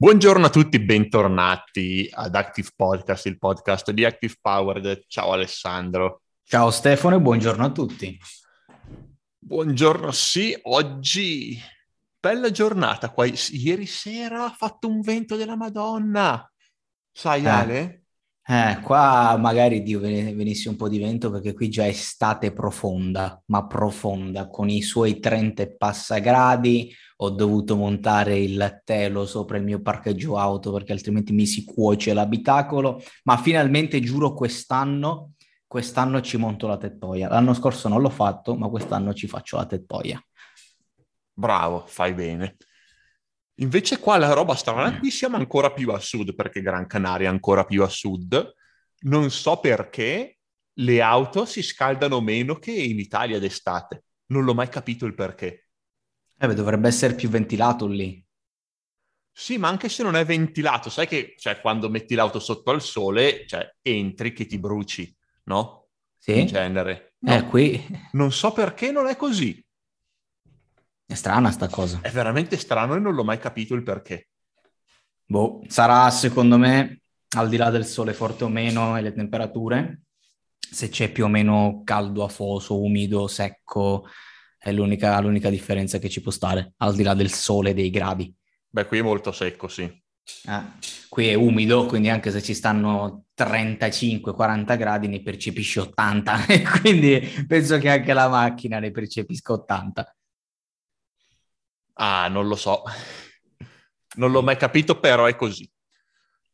Buongiorno a tutti, bentornati ad Active Podcast, il podcast di Active Powered. Ciao Alessandro. Ciao Stefano e buongiorno a tutti. Buongiorno, sì, oggi bella giornata qua. Ieri sera ha fatto un vento della Madonna. Sai Eh, Ale? eh, qua magari Dio ven- venisse un po' di vento perché qui già è estate profonda, ma profonda, con i suoi 30 e passa gradi. Ho dovuto montare il telo sopra il mio parcheggio auto perché altrimenti mi si cuoce l'abitacolo. Ma finalmente, giuro, quest'anno, quest'anno ci monto la tettoia. L'anno scorso non l'ho fatto, ma quest'anno ci faccio la tettoia. Bravo, fai bene. Invece qua la roba strana, qui siamo ancora più a sud, perché Gran Canaria è ancora più a sud. Non so perché le auto si scaldano meno che in Italia d'estate. Non l'ho mai capito il perché. Eh, beh, dovrebbe essere più ventilato lì. Sì, ma anche se non è ventilato, sai che cioè, quando metti l'auto sotto al sole, cioè, entri che ti bruci, no? In Sì? genere. Eh, No, qui non so perché non è così. è strana sta cosa. È veramente strano e non l'ho mai capito il perché. Boh, sarà secondo me, al di là del sole forte o meno e le temperature, se c'è più o meno caldo afoso, umido, secco, è l'unica, l'unica differenza che ci può stare, al di là del sole e dei gradi. Beh, qui è molto secco, sì. Eh, qui è umido, quindi anche se ci stanno 35-40 gradi ne percepisci 80 e quindi penso che anche la macchina ne percepisca 80. Ah, non lo so. Non l'ho mai capito, però è così.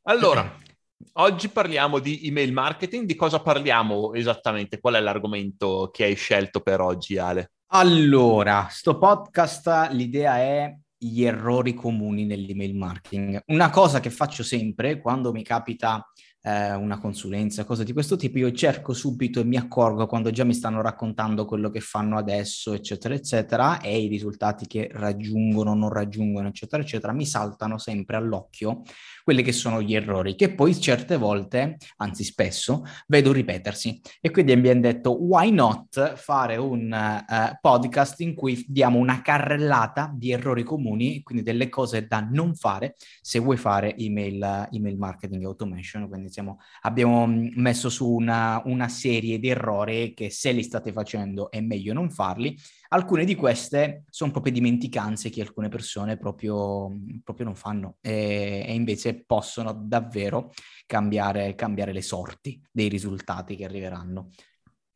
Allora, oggi parliamo di email marketing. Di cosa parliamo esattamente? Qual è l'argomento che hai scelto per oggi, Ale? Allora, sto podcast, l'idea è gli errori comuni nell'email marketing. Una cosa che faccio sempre quando mi capita eh, una consulenza, cose di questo tipo, io cerco subito e mi accorgo quando già mi stanno raccontando quello che fanno adesso, eccetera, eccetera, e i risultati che raggiungono, non raggiungono, eccetera, eccetera, mi saltano sempre all'occhio quelli che sono gli errori, che poi certe volte, anzi spesso, vedo ripetersi. E quindi abbiamo detto, why not fare un eh, podcast in cui diamo una carrellata di errori comuni, quindi delle cose da non fare se vuoi fare email, email marketing automation. Quindi siamo, abbiamo mm, messo su una, una serie di errori che se li state facendo è meglio non farli. Alcune di queste sono proprio dimenticanze che alcune persone proprio, proprio non fanno e, e invece possono davvero cambiare, cambiare le sorti dei risultati che arriveranno.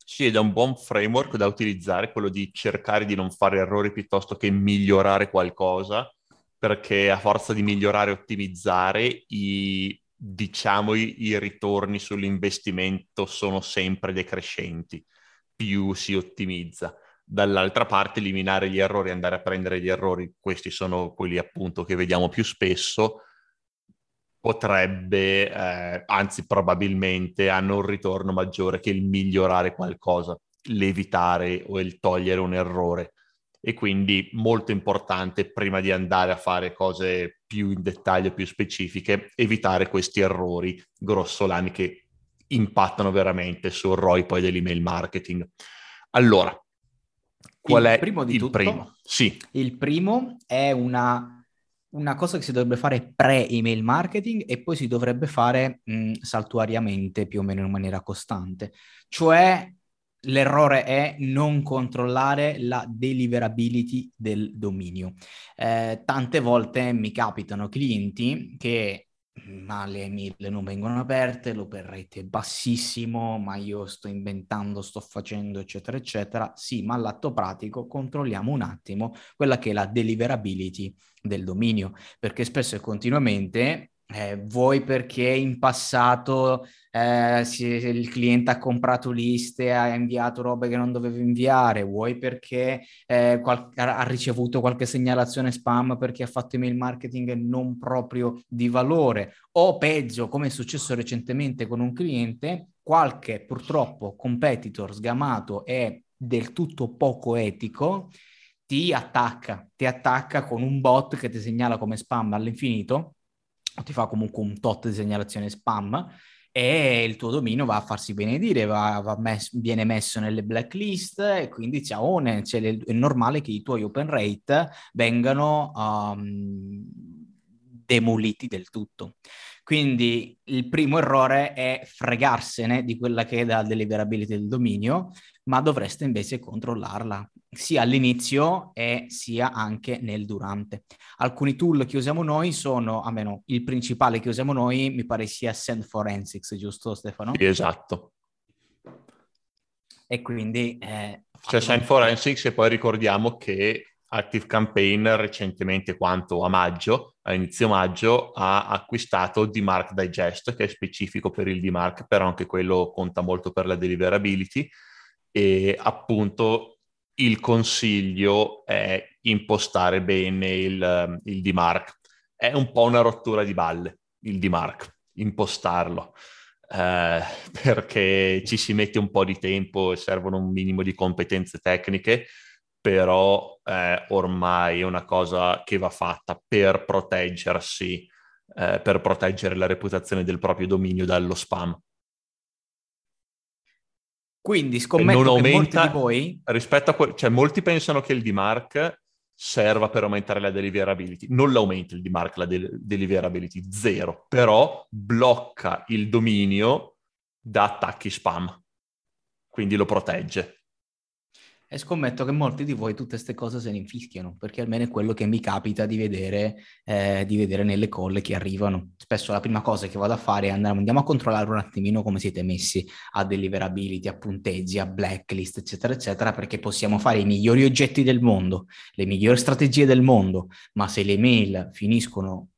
Sì, ed è un buon framework da utilizzare, quello di cercare di non fare errori piuttosto che migliorare qualcosa, perché a forza di migliorare e ottimizzare, i, diciamo, i, i ritorni sull'investimento sono sempre decrescenti, più si ottimizza. Dall'altra parte, eliminare gli errori, andare a prendere gli errori, questi sono quelli appunto che vediamo più spesso, potrebbe, eh, anzi probabilmente, hanno un ritorno maggiore che il migliorare qualcosa, l'evitare o il togliere un errore. E quindi molto importante, prima di andare a fare cose più in dettaglio, più specifiche, evitare questi errori grossolani che impattano veramente sul ROI poi dell'email marketing. Allora, qual Il è primo di il tutto? primo? Sì, Il primo è una, una cosa che si dovrebbe fare pre-email marketing e poi si dovrebbe fare mh, saltuariamente, più o meno in maniera costante. Cioè, l'errore è non controllare la deliverability del dominio. Eh, tante volte mi capitano clienti che ma le email non vengono aperte, l'open rate è bassissimo, ma io sto inventando, sto facendo, eccetera, eccetera. Sì, ma all'atto pratico controlliamo un attimo quella che è la deliverability del dominio, perché spesso e continuamente eh, vuoi perché in passato eh, si- il cliente ha comprato liste, ha inviato robe che non doveva inviare, vuoi perché eh, qual- ha ricevuto qualche segnalazione spam perché ha fatto email marketing non proprio di valore, o peggio, come è successo recentemente con un cliente, qualche purtroppo competitor sgamato e del tutto poco etico ti attacca, ti attacca con un bot che ti segnala come spam all'infinito ti fa comunque un tot di segnalazione spam e il tuo dominio va a farsi benedire, va, va mess- viene messo nelle blacklist e quindi ciaone, cioè, è normale che i tuoi open rate vengano um, demoliti del tutto. Quindi il primo errore è fregarsene di quella che è la deliverability del dominio, ma dovreste invece controllarla sia all'inizio e sia anche nel durante. Alcuni tool che usiamo noi sono, almeno il principale che usiamo noi, mi pare sia Send Forensics, giusto Stefano? Sì, esatto. E quindi... Eh, C'è Send Forensics e poi ricordiamo che Active Campaign recentemente, quanto a maggio, a inizio maggio, ha acquistato DMARC Digest, che è specifico per il DMARC, però anche quello conta molto per la deliverability. E appunto il consiglio è impostare bene il, il DMARC. È un po' una rottura di balle, il DMARC, impostarlo. Eh, perché ci si mette un po' di tempo e servono un minimo di competenze tecniche, però eh, ormai è una cosa che va fatta per proteggersi, eh, per proteggere la reputazione del proprio dominio dallo spam. Quindi scommetto non aumenta, molti di voi... Rispetto a que- cioè molti pensano che il DMARC serva per aumentare la deliverability. Non l'aumenta il DMARC, la de- deliverability, zero. Però blocca il dominio da attacchi spam. Quindi lo protegge. E scommetto che molti di voi tutte queste cose se ne infischiano, perché almeno è quello che mi capita di vedere, eh, di vedere nelle call che arrivano. Spesso la prima cosa che vado a fare è andare, andiamo a controllare un attimino come siete messi a deliverability, a punteggi, a blacklist, eccetera, eccetera, perché possiamo fare i migliori oggetti del mondo, le migliori strategie del mondo, ma se le mail finiscono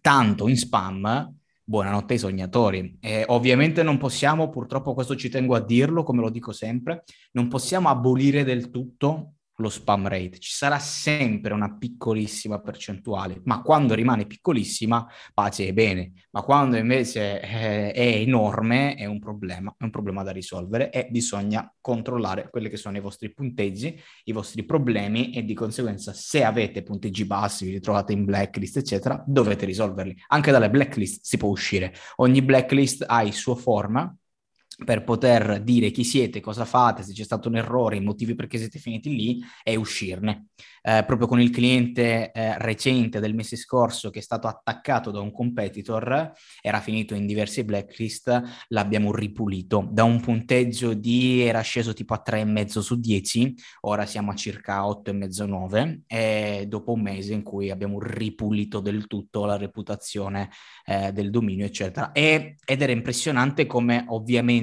tanto in spam, buonanotte ai sognatori. Eh, ovviamente non possiamo, purtroppo questo ci tengo a dirlo, come lo dico sempre, non possiamo abolire del tutto lo spam rate. Ci sarà sempre una piccolissima percentuale, ma quando rimane piccolissima, pace e bene. Ma quando invece eh, è enorme, è un problema, è un problema da risolvere e bisogna controllare quelli che sono i vostri punteggi, i vostri problemi e di conseguenza se avete punteggi bassi, vi ritrovate in blacklist, eccetera, dovete risolverli. Anche dalle blacklist si può uscire. Ogni blacklist ha il suo forma per poter dire chi siete, cosa fate, se c'è stato un errore, i motivi perché siete finiti lì e uscirne. Eh, proprio con il cliente eh, recente del mese scorso che è stato attaccato da un competitor, era finito in diverse blacklist, l'abbiamo ripulito. Da un punteggio di era sceso tipo a 3,5 su 10, ora siamo a circa 8,5-9 e dopo un mese in cui abbiamo ripulito del tutto la reputazione eh, del dominio, eccetera. E, ed era impressionante come ovviamente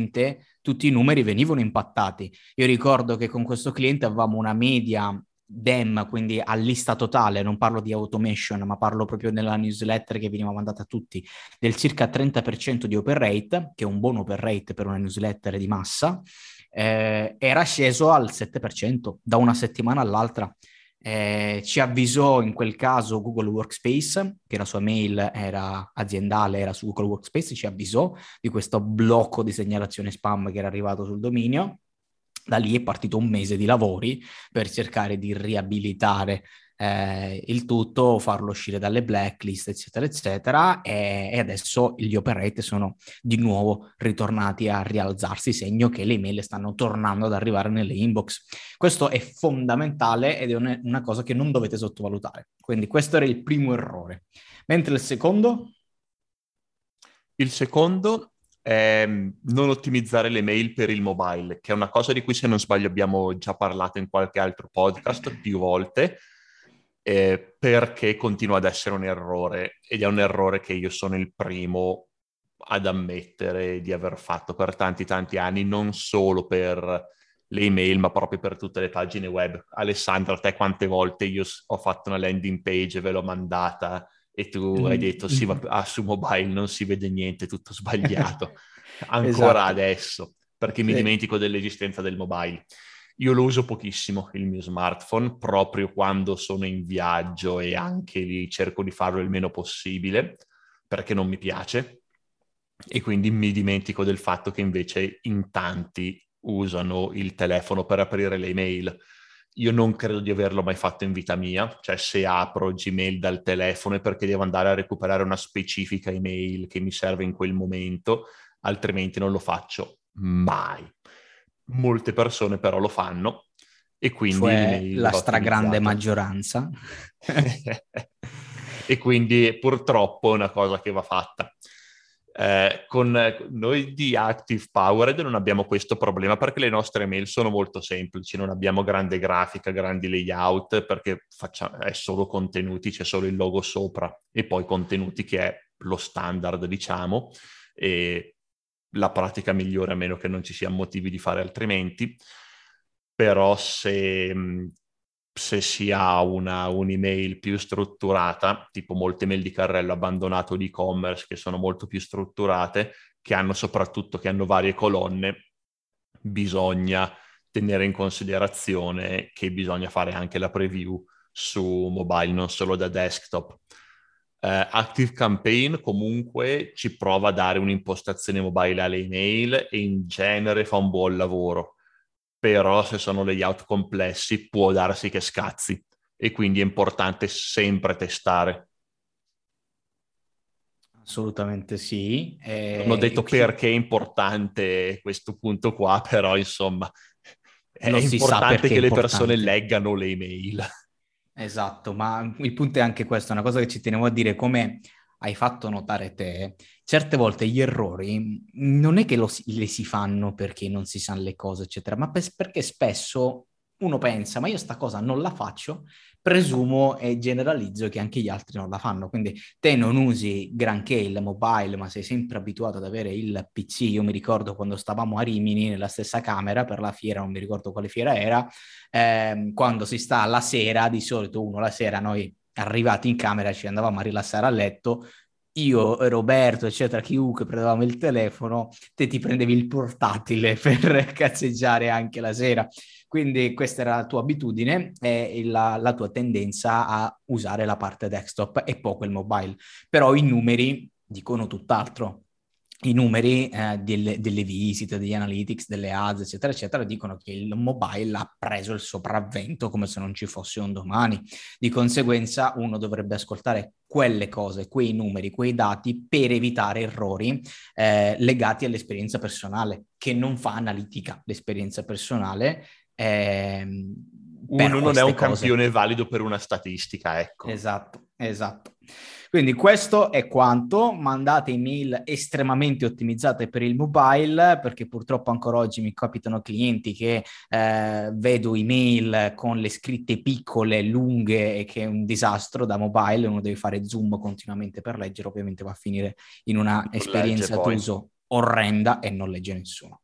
tutti i numeri venivano impattati. Io ricordo che con questo cliente avevamo una media DEM, quindi a lista totale, non parlo di automation, ma parlo proprio nella newsletter che veniva mandata a tutti, del circa 30% di open rate, che è un buon open rate per una newsletter di massa, eh, era sceso al 7% da una settimana all'altra. Eh, ci avvisò in quel caso Google Workspace, che la sua mail era aziendale, era su Google Workspace, ci avvisò di questo blocco di segnalazione spam che era arrivato sul dominio. Da lì è partito un mese di lavori per cercare di riabilitare eh, il tutto, farlo uscire dalle blacklist, eccetera, eccetera, e, e, adesso gli open rate sono di nuovo ritornati a rialzarsi, segno che le email stanno tornando ad arrivare nelle inbox. Questo è fondamentale ed è una, una cosa che non dovete sottovalutare. Quindi questo era il primo errore. Mentre il secondo? Il secondo è ehm, non ottimizzare le mail per il mobile, che è una cosa di cui se non sbaglio abbiamo già parlato in qualche altro podcast più volte, eh, perché continua ad essere un errore ed è un errore che io sono il primo ad ammettere di aver fatto per tanti tanti anni, non solo per le email, ma proprio per tutte le pagine web. Alessandra, te quante volte io ho fatto una landing page, ve l'ho mandata e tu mm. hai detto sì, ma ah, su mobile non si vede niente, tutto sbagliato. Ancora esatto. adesso, perché mi dimentico dell'esistenza del mobile. Io lo uso pochissimo il mio smartphone, proprio quando sono in viaggio e anche lì cerco di farlo il meno possibile, perché non mi piace. E quindi mi dimentico del fatto che invece in tanti usano il telefono per aprire le email io non credo di averlo mai fatto in vita mia, cioè se apro Gmail dal telefono è perché devo andare a recuperare una specifica email che mi serve in quel momento, altrimenti non lo faccio mai. Molte persone però lo fanno e quindi... Cioè la stragrande maggioranza. e quindi purtroppo è una cosa che va fatta. Eh, con noi di Active Powered non abbiamo questo problema perché le nostre mail sono molto semplici, non abbiamo grande grafica, grandi layout perché facciamo, è solo contenuti, c'è solo il logo sopra e poi contenuti che è lo standard, diciamo, e la pratica migliore a meno che non ci siano motivi di fare altrimenti. Però se se si ha una, un'email più strutturata, tipo molte mail di carrello abbandonato di e-commerce che sono molto più strutturate, che hanno soprattutto che hanno varie colonne, bisogna tenere in considerazione che bisogna fare anche la preview su mobile, non solo da desktop. Uh, Active Campaign comunque ci prova a dare un'impostazione mobile alle email e in genere fa un buon lavoro però se sono layout complessi può darsi che scazzi e quindi è importante sempre testare. Assolutamente sì. Eh, non ho detto perché è importante questo punto qua, però insomma è non importante che le persone leggano le email. Esatto, ma il punto è anche questo, una cosa che ci tenevo a dire, come hai fatto notare te, certe volte gli errori non è che lo, le si fanno perché non si sanno le cose, eccetera, ma per, perché spesso uno pensa, ma io sta cosa non la faccio, presumo e generalizzo che anche gli altri non la fanno. Quindi te non usi granché il mobile, ma sei sempre abituato ad avere il PC. Io mi ricordo quando stavamo a Rimini nella stessa camera per la fiera, non mi ricordo quale fiera era, ehm, quando si sta la sera, di solito uno la sera noi arrivati in camera ci andavamo a rilassare a letto, io, Roberto, eccetera, chiunque prendevamo il telefono, te ti prendevi il portatile per cazzeggiare anche la sera. Quindi questa era la tua abitudine e la, la tua tendenza a usare la parte desktop e poco il mobile. Però i numeri dicono tutt'altro i numeri eh, delle, delle, visite, degli analytics, delle ads, eccetera, eccetera, dicono che il mobile ha preso il sopravvento come se non ci fosse un domani. Di conseguenza uno dovrebbe ascoltare quelle cose, quei numeri, quei dati per evitare errori eh, legati all'esperienza personale, che non fa analitica l'esperienza personale. Eh, uno non è un cose. campione valido per una statistica, ecco. Esatto, esatto. Quindi questo è quanto. Mandate email estremamente ottimizzate per il mobile, perché purtroppo ancora oggi mi capitano clienti che eh, vedo email con le scritte piccole, lunghe e che è un disastro da mobile, uno deve fare zoom continuamente per leggere, ovviamente va a finire in una esperienza d'uso orrenda e non legge nessuno.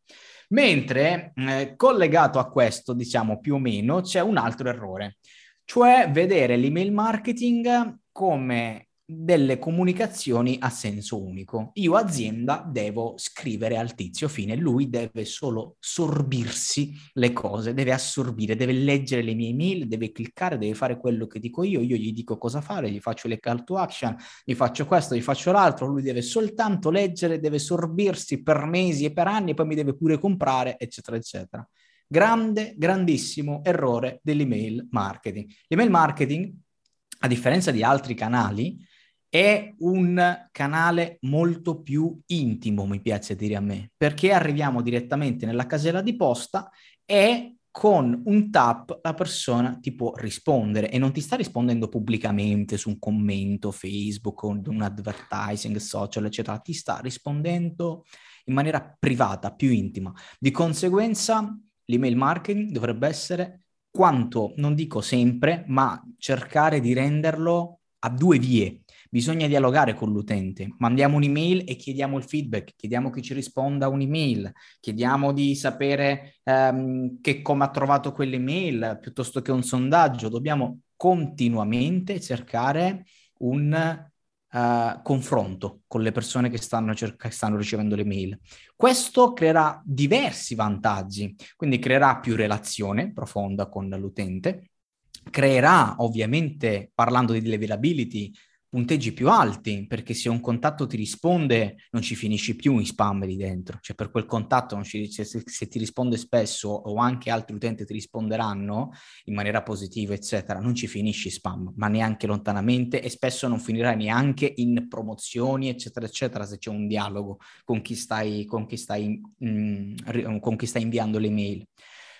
Mentre eh, collegato a questo, diciamo più o meno, c'è un altro errore, cioè vedere l'email marketing come delle comunicazioni a senso unico. Io azienda devo scrivere al tizio fine, lui deve solo sorbirsi le cose, deve assorbire, deve leggere le mie email, deve cliccare, deve fare quello che dico io, io gli dico cosa fare, gli faccio le call to action, gli faccio questo, gli faccio l'altro, lui deve soltanto leggere, deve sorbirsi per mesi e per anni poi mi deve pure comprare, eccetera, eccetera. Grande, grandissimo errore dell'email marketing. L'email marketing, a differenza di altri canali, è un canale molto più intimo, mi piace dire a me, perché arriviamo direttamente nella casella di posta e con un tap la persona ti può rispondere e non ti sta rispondendo pubblicamente su un commento Facebook o un advertising social, eccetera, ti sta rispondendo in maniera privata, più intima. Di conseguenza, l'email marketing dovrebbe essere quanto, non dico sempre, ma cercare di renderlo a due vie bisogna dialogare con l'utente. Mandiamo un'email e chiediamo il feedback, chiediamo che ci risponda un'email, chiediamo di sapere um, che come ha trovato quell'email piuttosto che un sondaggio. Dobbiamo continuamente cercare un Uh, confronto con le persone che stanno, cerca- stanno ricevendo le mail. Questo creerà diversi vantaggi, quindi creerà più relazione profonda con l'utente, creerà ovviamente, parlando di availability, punteggi più alti, perché se un contatto ti risponde non ci finisci più in spam lì dentro, cioè per quel contatto ci, se, se, ti risponde spesso o anche altri utenti ti risponderanno in maniera positiva, eccetera, non ci finisci spam, ma neanche lontanamente e spesso non finirai neanche in promozioni, eccetera, eccetera, se c'è un dialogo con chi stai, con chi stai, mh, mm, con chi stai inviando le mail.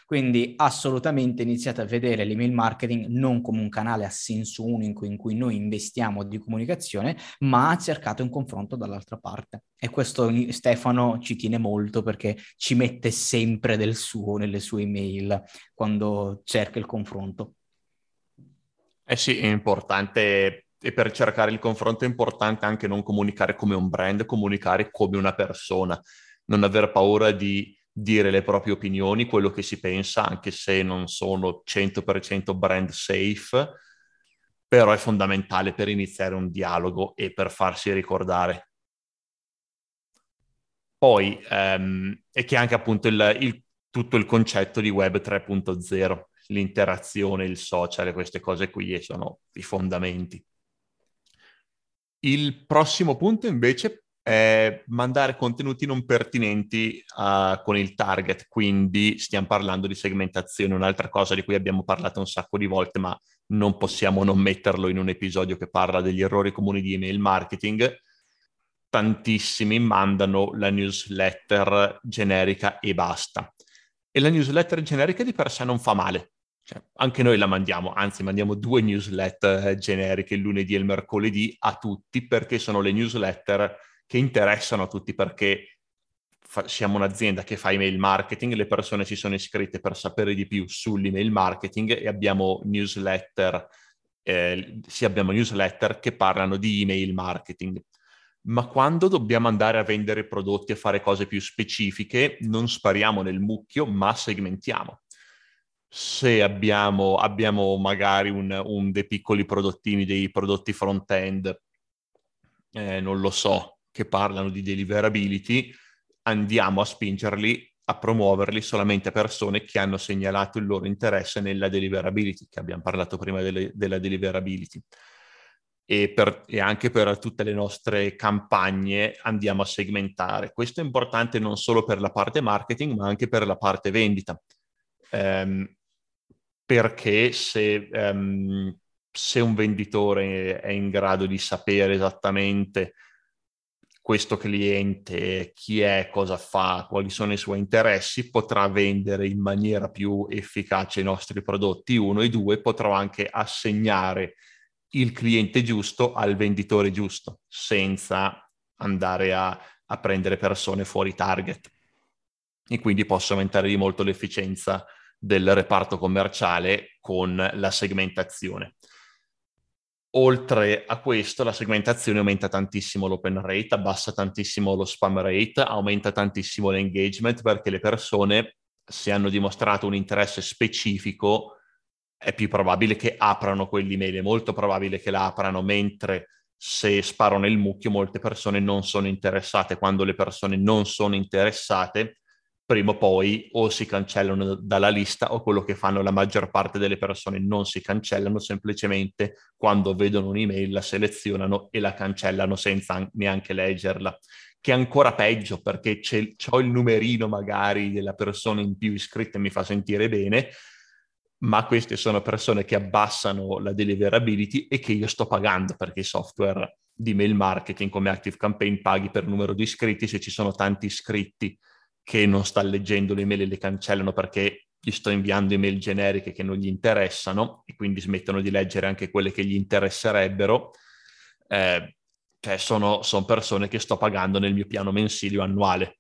Quindi assolutamente iniziate a vedere l'email marketing non come un canale a senso unico in cui noi investiamo di comunicazione, ma cercate un confronto dall'altra parte. E questo Stefano ci tiene molto perché ci mette sempre del suo nelle sue email quando cerca il confronto. Eh sì, è importante e per cercare il confronto è importante anche non comunicare come un brand, comunicare come una persona, non aver paura di dire le proprie opinioni, quello che si pensa, anche se non sono 100% brand safe, però è fondamentale per iniziare un dialogo e per farsi ricordare. Poi ehm, è che anche appunto il, il, tutto il concetto di Web 3.0 l'interazione, il social, queste cose qui sono i fondamenti. Il prossimo punto invece è mandare contenuti non pertinenti uh, con il target, quindi stiamo parlando di segmentazione, un'altra cosa di cui abbiamo parlato un sacco di volte, ma non possiamo non metterlo in un episodio che parla degli errori comuni di email marketing. Tantissimi mandano la newsletter generica e basta. E la newsletter generica di per sé non fa male, cioè, anche noi la mandiamo, anzi mandiamo due newsletter eh, generiche il lunedì e il mercoledì a tutti perché sono le newsletter che interessano a tutti perché fa- siamo un'azienda che fa email marketing, le persone si sono iscritte per sapere di più sull'email marketing e abbiamo newsletter, eh, sì abbiamo newsletter che parlano di email marketing. Ma quando dobbiamo andare a vendere prodotti e fare cose più specifiche, non spariamo nel mucchio, ma segmentiamo se abbiamo, abbiamo magari un, un, dei piccoli prodottini, dei prodotti front-end, eh, non lo so, che parlano di deliverability, andiamo a spingerli, a promuoverli solamente a persone che hanno segnalato il loro interesse nella deliverability, che abbiamo parlato prima delle, della deliverability. E, per, e, anche per tutte le nostre campagne andiamo a segmentare. Questo è importante non solo per la parte marketing, ma anche per la parte vendita. Um, perché se, um, se un venditore è in grado di sapere esattamente questo cliente, chi è, cosa fa, quali sono i suoi interessi, potrà vendere in maniera più efficace i nostri prodotti, uno, e due, potrà anche assegnare il cliente giusto al venditore giusto, senza andare a, a prendere persone fuori target. E quindi posso aumentare di molto l'efficienza del reparto commerciale con la segmentazione. Oltre a questo, la segmentazione aumenta tantissimo l'open rate, abbassa tantissimo lo spam rate, aumenta tantissimo l'engagement perché le persone, se hanno dimostrato un interesse specifico, è più probabile che aprano quell'email, è molto probabile che la aprano, mentre se sparo nel mucchio molte persone non sono interessate. Quando le persone non sono interessate, prima o poi o si cancellano dalla lista o quello che fanno la maggior parte delle persone non si cancellano, semplicemente quando vedono un'email la selezionano e la cancellano senza neanche leggerla. Che è ancora peggio perché ho il numerino magari della persona in più iscritta e mi fa sentire bene, ma queste sono persone che abbassano la deliverability e che io sto pagando perché i software di mail marketing come Active Campaign paghi per numero di iscritti, se ci sono tanti iscritti che non sta leggendo le email e le cancellano perché gli sto inviando email generiche che non gli interessano e quindi smettono di leggere anche quelle che gli interesserebbero. Eh, cioè sono, sono persone che sto pagando nel mio piano mensile annuale.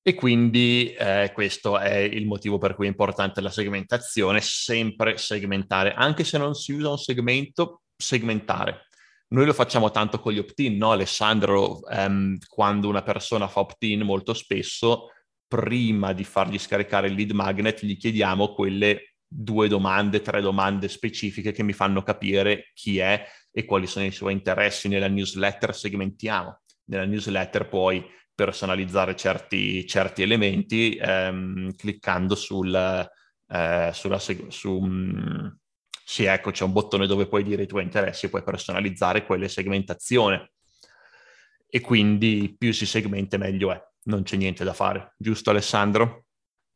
E quindi eh, questo è il motivo per cui è importante la segmentazione, sempre segmentare, anche se non si usa un segmento, segmentare. Noi lo facciamo tanto con gli opt-in, no Alessandro? Um, quando una persona fa opt-in molto spesso, prima di fargli scaricare il lead magnet, gli chiediamo quelle due domande, tre domande specifiche che mi fanno capire chi è e quali sono i suoi interessi. Nella newsletter segmentiamo. Nella newsletter puoi personalizzare certi, certi elementi um, cliccando sul, uh, sulla, su, um, sì, ecco, c'è un bottone dove puoi dire i tuoi interessi, puoi personalizzare quelle segmentazioni. E quindi più si segmenta meglio è, non c'è niente da fare. Giusto Alessandro?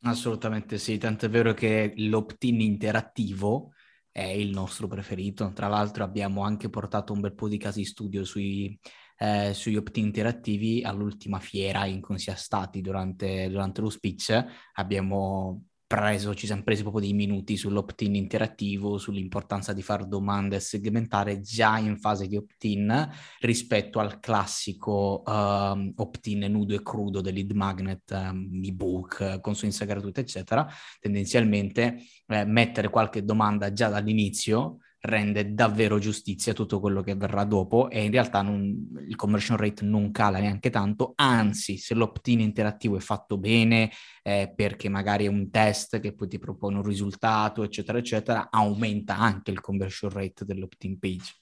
Assolutamente sì, tanto è vero che l'opt-in interattivo è il nostro preferito. Tra l'altro abbiamo anche portato un bel po' di casi studio sui eh, sugli opt-in interattivi all'ultima fiera in cui siamo stati durante, durante lo speech. Abbiamo preso, ci siamo presi proprio dei minuti sull'opt-in interattivo, sull'importanza di fare domande e segmentare già in fase di opt-in rispetto al classico uh, opt-in nudo e crudo del lead magnet, um, ebook, consulenza gratuita, eccetera. Tendenzialmente eh, mettere qualche domanda già dall'inizio rende davvero giustizia a tutto quello che verrà dopo e in realtà non, il conversion rate non cala neanche tanto, anzi se l'opt-in interattivo è fatto bene eh, perché magari è un test che poi ti propone un risultato eccetera eccetera, aumenta anche il conversion rate dell'opt-in page.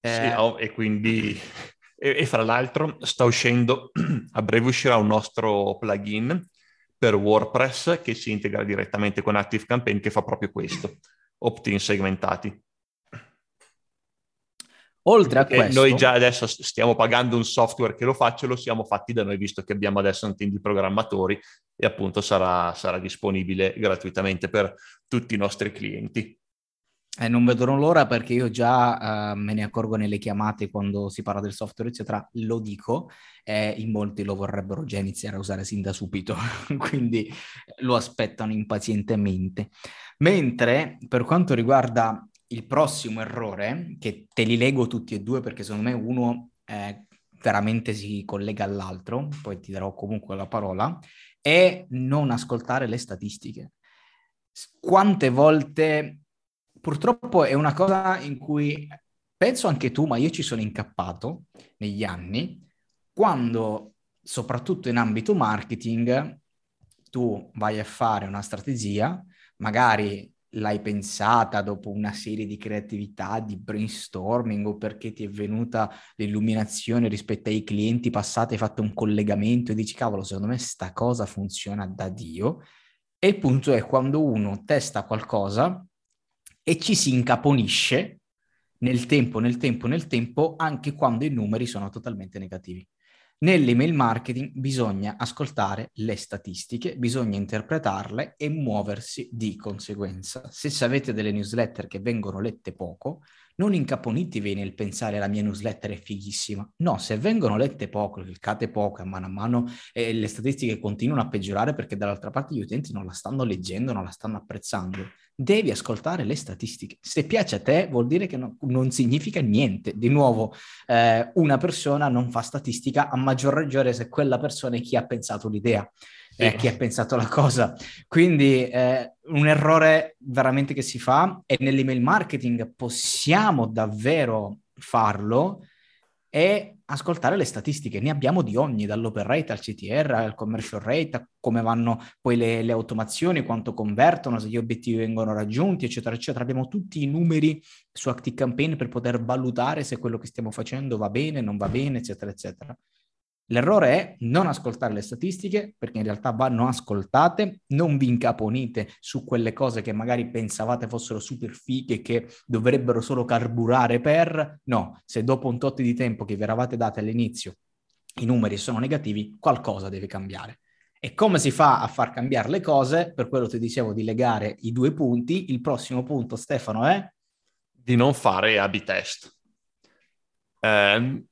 Eh... Sì, oh, e quindi e, e, fra l'altro sta uscendo, a breve uscirà un nostro plugin per WordPress che si integra direttamente con ActiveCampaign che fa proprio questo opt-in segmentati. Oltre a questo... Noi già adesso stiamo pagando un software che lo faccia, lo siamo fatti da noi, visto che abbiamo adesso un team di programmatori e appunto sarà, sarà disponibile gratuitamente per tutti i nostri clienti. Eh, non vedo l'ora perché io già uh, me ne accorgo nelle chiamate quando si parla del software, eccetera, lo dico, eh, in molti lo vorrebbero già iniziare a usare sin da subito, quindi lo aspettano impazientemente. Mentre per quanto riguarda il prossimo errore, che te li leggo tutti e due perché secondo me uno eh, veramente si collega all'altro, poi ti darò comunque la parola, è non ascoltare le statistiche. Quante volte, purtroppo è una cosa in cui penso anche tu, ma io ci sono incappato negli anni, quando soprattutto in ambito marketing tu vai a fare una strategia magari l'hai pensata dopo una serie di creatività, di brainstorming o perché ti è venuta l'illuminazione rispetto ai clienti passati, hai fatto un collegamento e dici cavolo, secondo me sta cosa funziona da Dio. E il punto è quando uno testa qualcosa e ci si incaponisce nel tempo, nel tempo, nel tempo, anche quando i numeri sono totalmente negativi. Nell'email marketing bisogna ascoltare le statistiche, bisogna interpretarle e muoversi di conseguenza. Se avete delle newsletter che vengono lette poco, non incaponitevi nel pensare la mia newsletter è fighissima. No, se vengono lette poco, cliccate poco a mano a mano e le statistiche continuano a peggiorare perché dall'altra parte gli utenti non la stanno leggendo, non la stanno apprezzando, devi ascoltare le statistiche. Se piace a te vuol dire che no, non significa niente. Di nuovo, eh, una persona non fa statistica a maggior ragione se quella persona è chi ha pensato l'idea eh, chi ha pensato la cosa. Quindi eh, un errore veramente che si fa e nell'email marketing possiamo davvero farlo e ascoltare le statistiche. Ne abbiamo di ogni, dall'open rate al CTR, al commercial rate, a come vanno poi le, le, automazioni, quanto convertono, se gli obiettivi vengono raggiunti, eccetera, eccetera. Abbiamo tutti i numeri su Active Campaign per poter valutare se quello che stiamo facendo va bene, non va bene, eccetera, eccetera. L'errore è non ascoltare le statistiche perché in realtà vanno ascoltate, non vi incaponite su quelle cose che magari pensavate fossero super fighe che dovrebbero solo carburare per... No, se dopo un tot di tempo che vi eravate date all'inizio i numeri sono negativi, qualcosa deve cambiare. E come si fa a far cambiare le cose? Per quello ti dicevo di legare i due punti. Il prossimo punto, Stefano, è? Di non fare A-B test. Eh,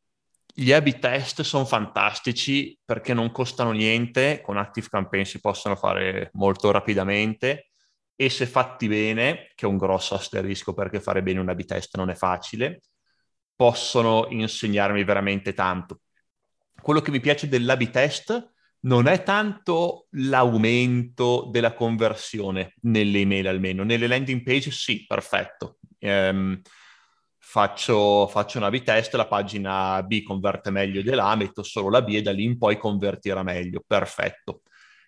gli A-B test sono fantastici perché non costano niente, con Active Campaign si possono fare molto rapidamente e se fatti bene, che è un grosso asterisco perché fare bene un A-B test non è facile, possono insegnarmi veramente tanto. Quello che mi piace dell'A-B test non è tanto l'aumento della conversione nelle email almeno, nelle landing page sì, perfetto. Um, faccio, faccio una B-test, la pagina B converte meglio dell'A, metto solo la B e da lì in poi convertirà meglio. Perfetto.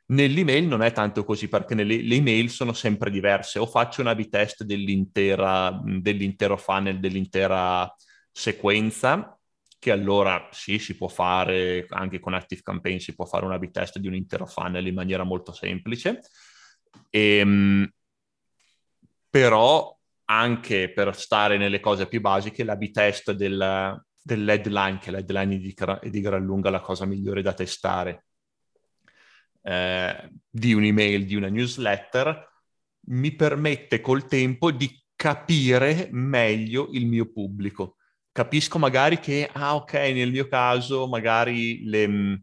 Nell'email non è tanto così perché nelle, le email sono sempre diverse. O faccio una B-test dell'intero funnel, dell'intera sequenza, che allora sì, si può fare anche con Active Campaign, si può fare una B-test di un intero funnel in maniera molto semplice. E, ehm, però anche per stare nelle cose più basiche, la B-test del, dell'headline, che l'headline è di, è di gran lunga la cosa migliore da testare, eh, di un'email, di una newsletter, mi permette col tempo di capire meglio il mio pubblico. capisco magari che, ah ok, nel mio caso magari le,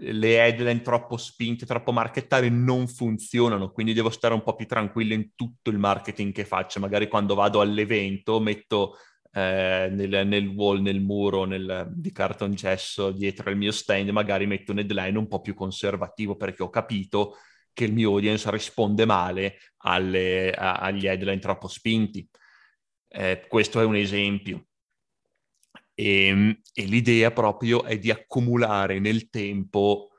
le headline troppo spinte, troppo marchettare non funzionano, quindi devo stare un po' più tranquillo in tutto il marketing che faccio. Magari quando vado all'evento metto eh, nel, nel, wall, nel muro nel, di cartongesso dietro il mio stand, magari metto un headline un po' più conservativo perché ho capito che il mio audience risponde male alle, a, agli headline troppo spinti. Eh, questo è un esempio. E, ehm, e, l'idea proprio è di accumulare nel tempo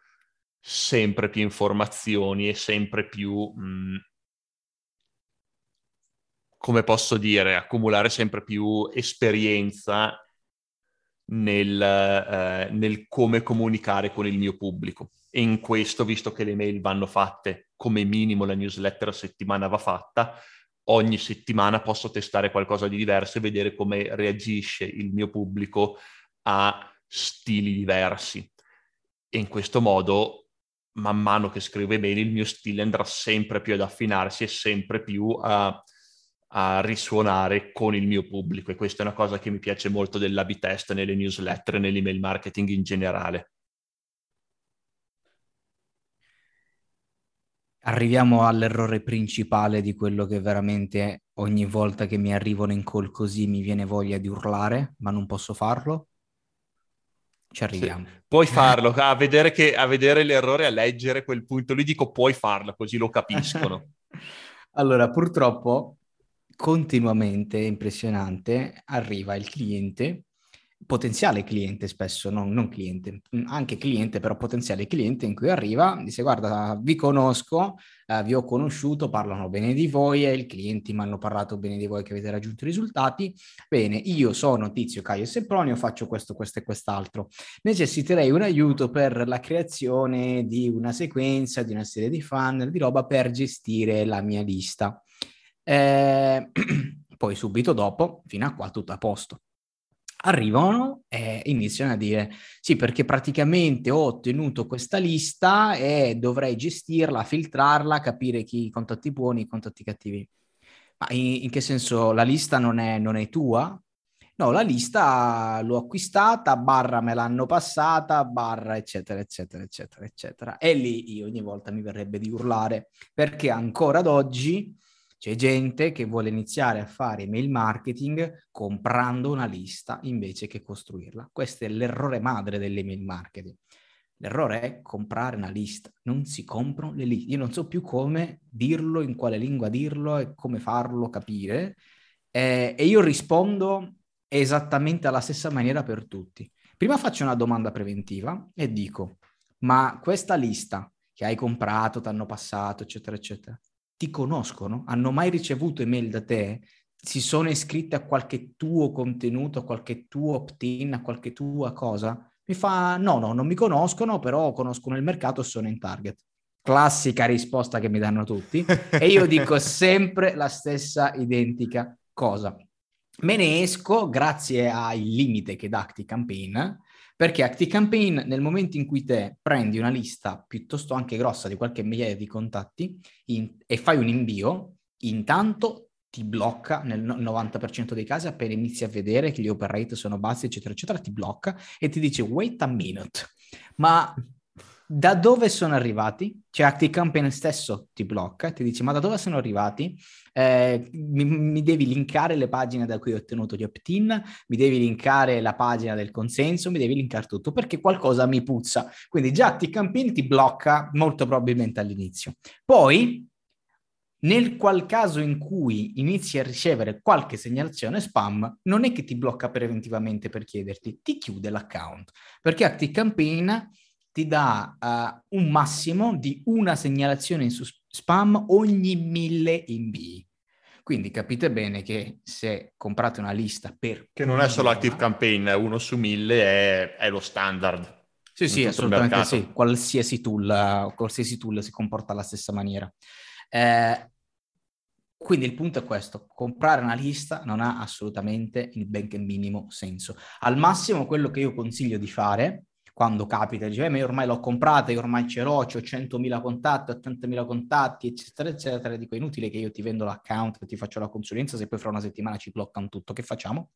sempre più informazioni e sempre più, mh, come posso dire, accumulare sempre più esperienza nel, eh, nel come comunicare con il mio pubblico. E in questo, visto che le mail vanno fatte come minimo, la newsletter a settimana va fatta, ogni settimana posso testare qualcosa di diverso e vedere come reagisce il mio pubblico a stili diversi. E in questo modo, man mano che scrivo email, il mio stile andrà sempre più ad affinarsi e sempre più a, a risuonare con il mio pubblico. E questa è una cosa che mi piace molto dell'AB test nelle newsletter e nell'email marketing in generale. Arriviamo all'errore principale di quello che veramente ogni volta che mi arrivano in call così mi viene voglia di urlare, ma non posso farlo. Ci arriviamo. Sì, puoi farlo, a vedere, che, a vedere l'errore, a leggere quel punto lì, dico puoi farlo, così lo capiscono. allora, purtroppo, continuamente, impressionante, arriva il cliente potenziale cliente spesso, non, non, cliente, mm, anche cliente, però potenziale cliente in cui arriva, dice guarda, vi conosco, eh, vi ho conosciuto, parlano bene di voi e i clienti mi hanno parlato bene di voi che avete raggiunto i risultati. Bene, io sono Tizio Caio Sempronio, faccio questo, questo e quest'altro. Necessiterei un aiuto per la creazione di una sequenza, di una serie di funnel, di roba per gestire la mia lista. Eh, poi subito dopo, fino a qua tutto a posto arrivano e iniziano a dire sì perché praticamente ho ottenuto questa lista e dovrei gestirla, filtrarla, capire chi contatti buoni, i contatti cattivi. Ma in, in che senso la lista non è, non è, tua? No, la lista l'ho acquistata, barra me l'hanno passata, barra eccetera eccetera eccetera eccetera. E lì io ogni volta mi verrebbe di urlare perché ancora ad oggi c'è gente che vuole iniziare a fare email marketing comprando una lista invece che costruirla. Questo è l'errore madre dell'email marketing. L'errore è comprare una lista, non si comprano le liste. Io non so più come dirlo, in quale lingua dirlo e come farlo capire. Eh, e io rispondo esattamente alla stessa maniera per tutti. Prima faccio una domanda preventiva e dico, ma questa lista che hai comprato, ti hanno passato, eccetera, eccetera, ti conoscono? Hanno mai ricevuto email da te? Si sono iscritti a qualche tuo contenuto, a qualche tuo opt-in, a qualche tua cosa? Mi fa no, no, non mi conoscono, però conoscono il mercato e sono in target. Classica risposta che mi danno tutti. e io dico sempre la stessa identica cosa. Me ne esco grazie al limite che dà ActiCampaign perché ActiveCampaign, nel momento in cui te prendi una lista piuttosto anche grossa di qualche migliaia di contatti in, e fai un invio, intanto ti blocca nel 90% dei casi appena inizi a vedere che gli open rate sono bassi, eccetera, eccetera, ti blocca e ti dice wait a minute. Ma da dove sono arrivati? Cioè ActiveCampaign stesso ti blocca, ti dice ma da dove sono arrivati? eh, mi, mi, devi linkare le pagine da cui ho ottenuto gli opt-in, mi devi linkare la pagina del consenso, mi devi linkare tutto perché qualcosa mi puzza. Quindi già T-Campaign ti blocca molto probabilmente all'inizio. Poi, nel qual caso in cui inizi a ricevere qualche segnalazione spam, non è che ti blocca preventivamente per chiederti, ti chiude l'account, perché ActiveCampaign ti dà uh, un massimo di una segnalazione in spam ogni mille invii. Quindi capite bene che se comprate una lista per... Che non è solo Active Campaign, uno su mille è, è lo standard. Sì, sì, assolutamente sì. Qualsiasi tool, qualsiasi tool si comporta alla stessa maniera. Eh, quindi il punto è questo, comprare una lista non ha assolutamente il benché minimo senso. Al massimo quello che io consiglio di fare quando capita, dice, eh, ma io ormai l'ho comprata, io ormai ce l'ho, ho 100.000 contatti, 80.000 contatti, eccetera, eccetera, dico, è inutile che io ti vendo l'account, ti faccio la consulenza, se poi fra una settimana ci bloccano tutto, che facciamo?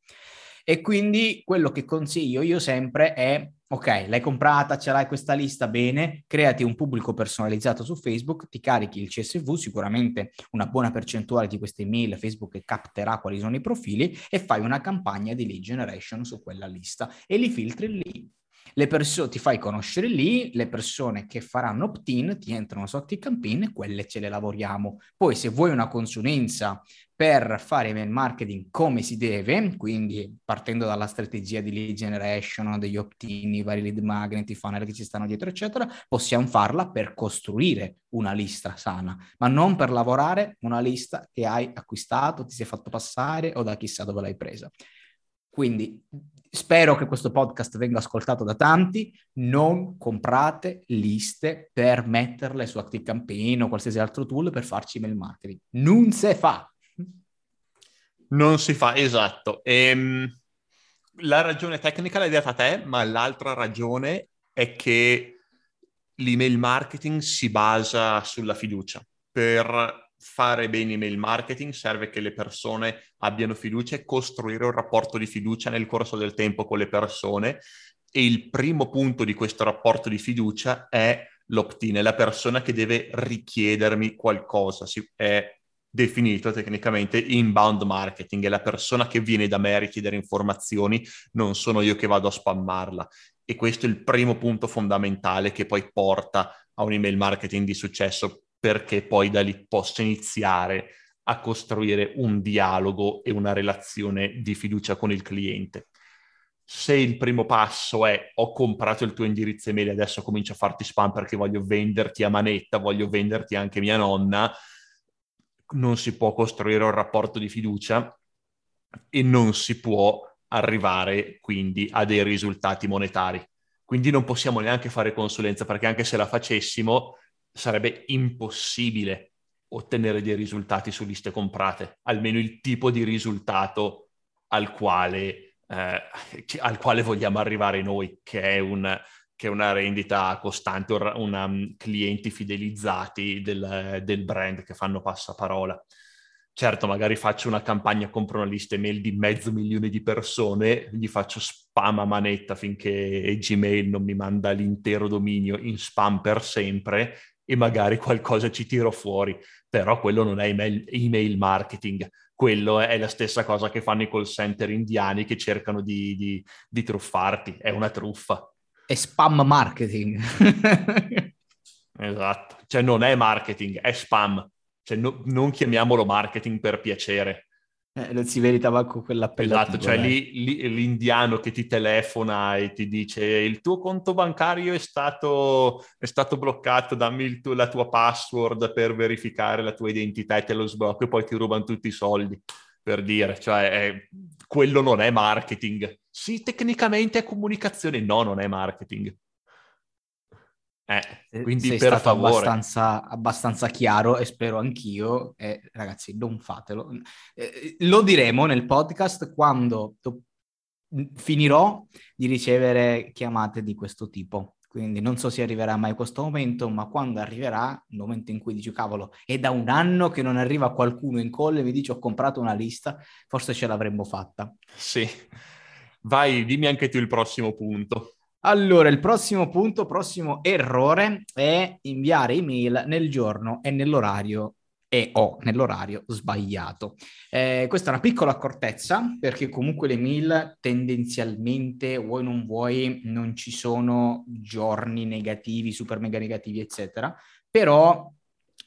E quindi quello che consiglio io sempre è, ok, l'hai comprata, ce l'hai questa lista, bene, creati un pubblico personalizzato su Facebook, ti carichi il CSV, sicuramente una buona percentuale di queste email Facebook capterà quali sono i profili e fai una campagna di lead generation su quella lista. E li filtri lì le persone ti fai conoscere lì, le persone che faranno opt-in ti entrano sotto i campaign e quelle ce le lavoriamo. Poi se vuoi una consulenza per fare email marketing come si deve, quindi partendo dalla strategia di lead generation, degli opt-in, i vari lead magnet, i funnel che ci stanno dietro, eccetera, possiamo farla per costruire una lista sana, ma non per lavorare una lista che hai acquistato, ti sei fatto passare o da chissà dove l'hai presa. Quindi spero che questo podcast venga ascoltato da tanti. Non comprate liste per metterle su ActiveCampaign o qualsiasi altro tool per farci email marketing. Non si fa. Non si fa, esatto. Ehm, la ragione tecnica l'hai data te, ma l'altra ragione è che l'email marketing si basa sulla fiducia. Per fare bene email marketing serve che le persone abbiano fiducia e costruire un rapporto di fiducia nel corso del tempo con le persone e il primo punto di questo rapporto di fiducia è l'opt-in, è la persona che deve richiedermi qualcosa, è definito tecnicamente inbound marketing, è la persona che viene da me a richiedere informazioni, non sono io che vado a spammarla. E questo è il primo punto fondamentale che poi porta a un email marketing di successo perché poi da lì posso iniziare a costruire un dialogo e una relazione di fiducia con il cliente. Se il primo passo è ho comprato il tuo indirizzo email e adesso comincio a farti spam perché voglio venderti a manetta, voglio venderti anche mia nonna, non si può costruire un rapporto di fiducia e non si può arrivare quindi a dei risultati monetari. Quindi non possiamo neanche fare consulenza perché anche se la facessimo sarebbe impossibile ottenere dei risultati su liste comprate, almeno il tipo di risultato al quale, eh, al quale vogliamo arrivare noi, che è, un, che è una rendita costante, una, um, clienti fidelizzati del, del brand che fanno passaparola. Certo, magari faccio una campagna, compro una lista email di mezzo milione di persone, gli faccio spam a manetta finché Gmail non mi manda l'intero dominio in spam per sempre e magari qualcosa ci tiro fuori, però quello non è email, email marketing, quello è la stessa cosa che fanno i call center indiani che cercano di, di, di truffarti, è una truffa. È spam marketing. esatto, cioè non è marketing, è spam, cioè no, non chiamiamolo marketing per piacere. Eh, non si meritava quell'appello. Esatto, cioè lì, lì, l'indiano che ti telefona e ti dice il tuo conto bancario è stato, è stato bloccato, dammi tuo, la tua password per verificare la tua identità e te lo sblocco e poi ti rubano tutti i soldi, per dire, cioè è, quello non è marketing. Sì, tecnicamente è comunicazione, no, non è marketing. Eh, quindi Sei per favore. Abbastanza, abbastanza chiaro e spero anch'io. Eh, ragazzi, non fatelo. Eh, lo diremo nel podcast quando do- finirò di ricevere chiamate di questo tipo. Quindi non so se arriverà mai questo momento, ma quando arriverà, il momento in cui dici, cavolo, è da un anno che non arriva qualcuno in call e mi dice ho comprato una lista, forse ce l'avremmo fatta. Sì. Vai, dimmi anche tu il prossimo punto. Allora, il prossimo punto, prossimo errore è inviare email nel giorno e nell'orario e o nell'orario sbagliato. Eh, questa è una piccola accortezza perché comunque le mail tendenzialmente, vuoi non vuoi, non ci sono giorni negativi, super mega negativi, eccetera, però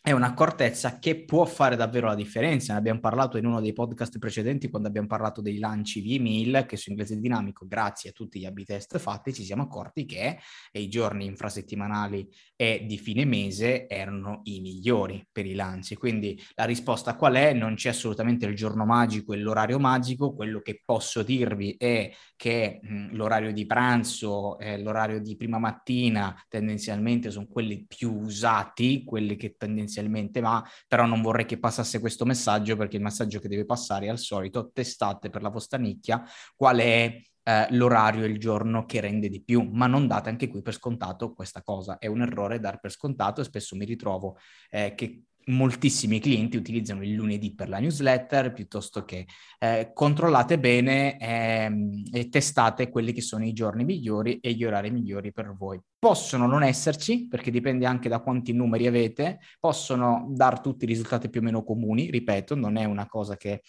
è un'accortezza che può fare davvero la differenza. Ne abbiamo parlato in uno dei podcast precedenti quando abbiamo parlato dei lanci via email, che su inglese dinamico, grazie a tutti gli AB test fatti, ci siamo accorti che i giorni infrasettimanali e di fine mese erano i migliori per i lanci. Quindi la risposta qual è? Non c'è assolutamente il giorno magico e l'orario magico. Quello che posso dirvi è che mh, l'orario di pranzo e l'orario di prima mattina tendenzialmente sono quelli più usati, quelli che tendenzialmente tendenzialmente, ma però non vorrei che passasse questo messaggio perché il messaggio che deve passare è al solito, testate per la vostra nicchia qual è eh, l'orario e il giorno che rende di più, ma non date anche qui per scontato questa cosa. È un errore dar per scontato e spesso mi ritrovo eh, che moltissimi clienti utilizzano il lunedì per la newsletter piuttosto che eh, controllate bene ehm, e testate quelli che sono i giorni migliori e gli orari migliori per voi. Possono non esserci, perché dipende anche da quanti numeri avete, possono dar tutti risultati più o meno comuni, ripeto, non è una cosa che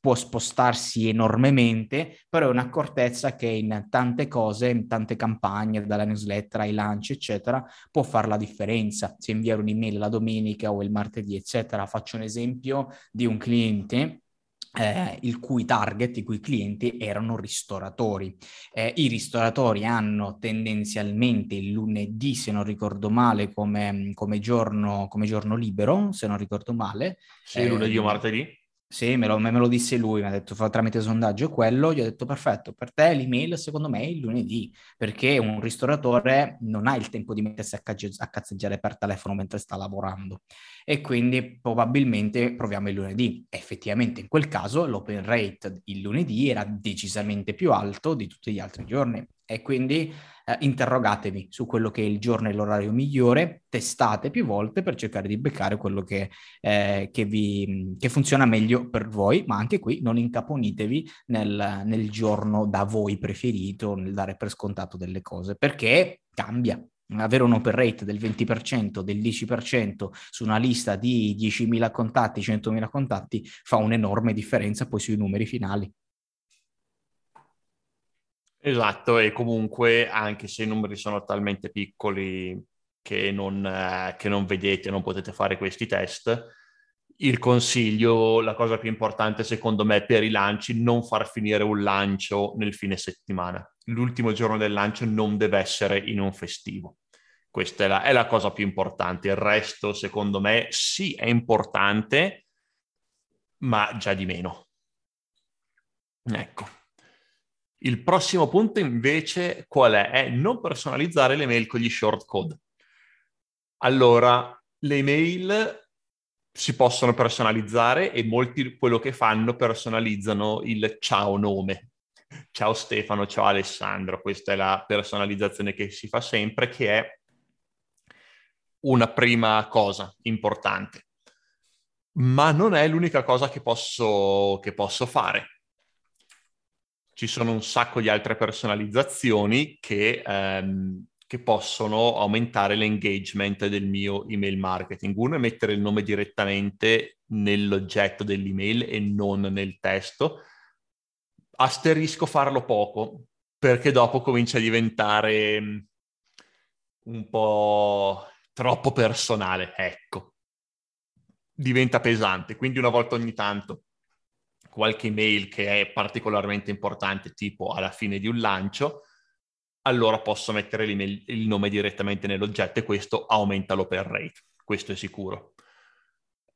può spostarsi enormemente, però è un'accortezza che in tante cose, in tante campagne, dalla newsletter ai lanci, eccetera, può fare la differenza. Se inviare un'email la domenica o il martedì, eccetera. Faccio un esempio di un cliente eh, il cui target, i cui clienti erano ristoratori. Eh, I ristoratori hanno tendenzialmente il lunedì, se non ricordo male, come, come, giorno, come giorno libero, se non ricordo male. Sì, eh, lunedì o martedì. Sì, me lo, me lo, disse lui, mi ha detto tramite sondaggio quello, gli ho detto perfetto, per te l'email secondo me è il lunedì, perché un ristoratore non ha il tempo di mettersi a, cagge- a cazzeggiare per telefono mentre sta lavorando. E quindi probabilmente proviamo il lunedì. Effettivamente in quel caso l'open rate il lunedì era decisamente più alto di tutti gli altri giorni. E quindi eh, interrogatevi su quello che è il giorno e l'orario migliore, testate più volte per cercare di beccare quello che, eh, che, vi, che funziona meglio per voi, ma anche qui non incaponitevi nel, nel giorno da voi preferito, nel dare per scontato delle cose, perché cambia, avere un open rate del 20%, del 10% su una lista di 10.000 contatti, 100.000 contatti fa un'enorme differenza poi sui numeri finali. Esatto, e comunque anche se i numeri sono talmente piccoli che non, eh, che non vedete, non potete fare questi test, il consiglio, la cosa più importante secondo me per i lanci, non far finire un lancio nel fine settimana. L'ultimo giorno del lancio non deve essere in un festivo. Questa è la, è la cosa più importante. Il resto, secondo me, sì, è importante, ma già di meno. Ecco. Il prossimo punto invece qual è? È non personalizzare le mail con gli shortcode. Allora, le mail si possono personalizzare e molti quello che fanno personalizzano il ciao nome. Ciao Stefano, ciao Alessandro, questa è la personalizzazione che si fa sempre, che è una prima cosa importante. Ma non è l'unica cosa che posso, che posso fare ci sono un sacco di altre personalizzazioni che, ehm, che possono aumentare l'engagement del mio email marketing. Uno è mettere il nome direttamente nell'oggetto dell'email e non nel testo. Asterisco farlo poco, perché dopo comincia a diventare mm, un po' troppo personale, ecco. Diventa pesante, quindi una volta ogni tanto qualche email che è particolarmente importante, tipo alla fine di un lancio, allora posso mettere il nome direttamente nell'oggetto e questo aumenta l'open rate, questo è sicuro.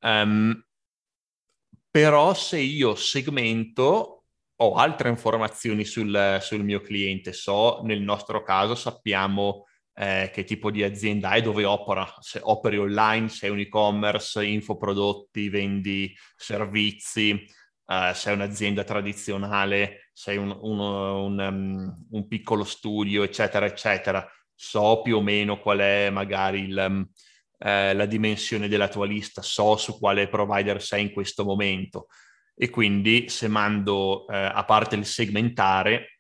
Um, però se io segmento, ho altre informazioni sul, sul mio cliente, so nel nostro caso sappiamo eh, che tipo di azienda è, dove opera, se operi online, se è un e-commerce, infoprodotti, vendi servizi, uh, sei un'azienda tradizionale, sei un, uno, un, um, un, piccolo studio, eccetera, eccetera. So più o meno qual è magari il, um, eh, la dimensione della tua lista, so su quale provider sei in questo momento. E quindi se mando, eh, a parte il segmentare,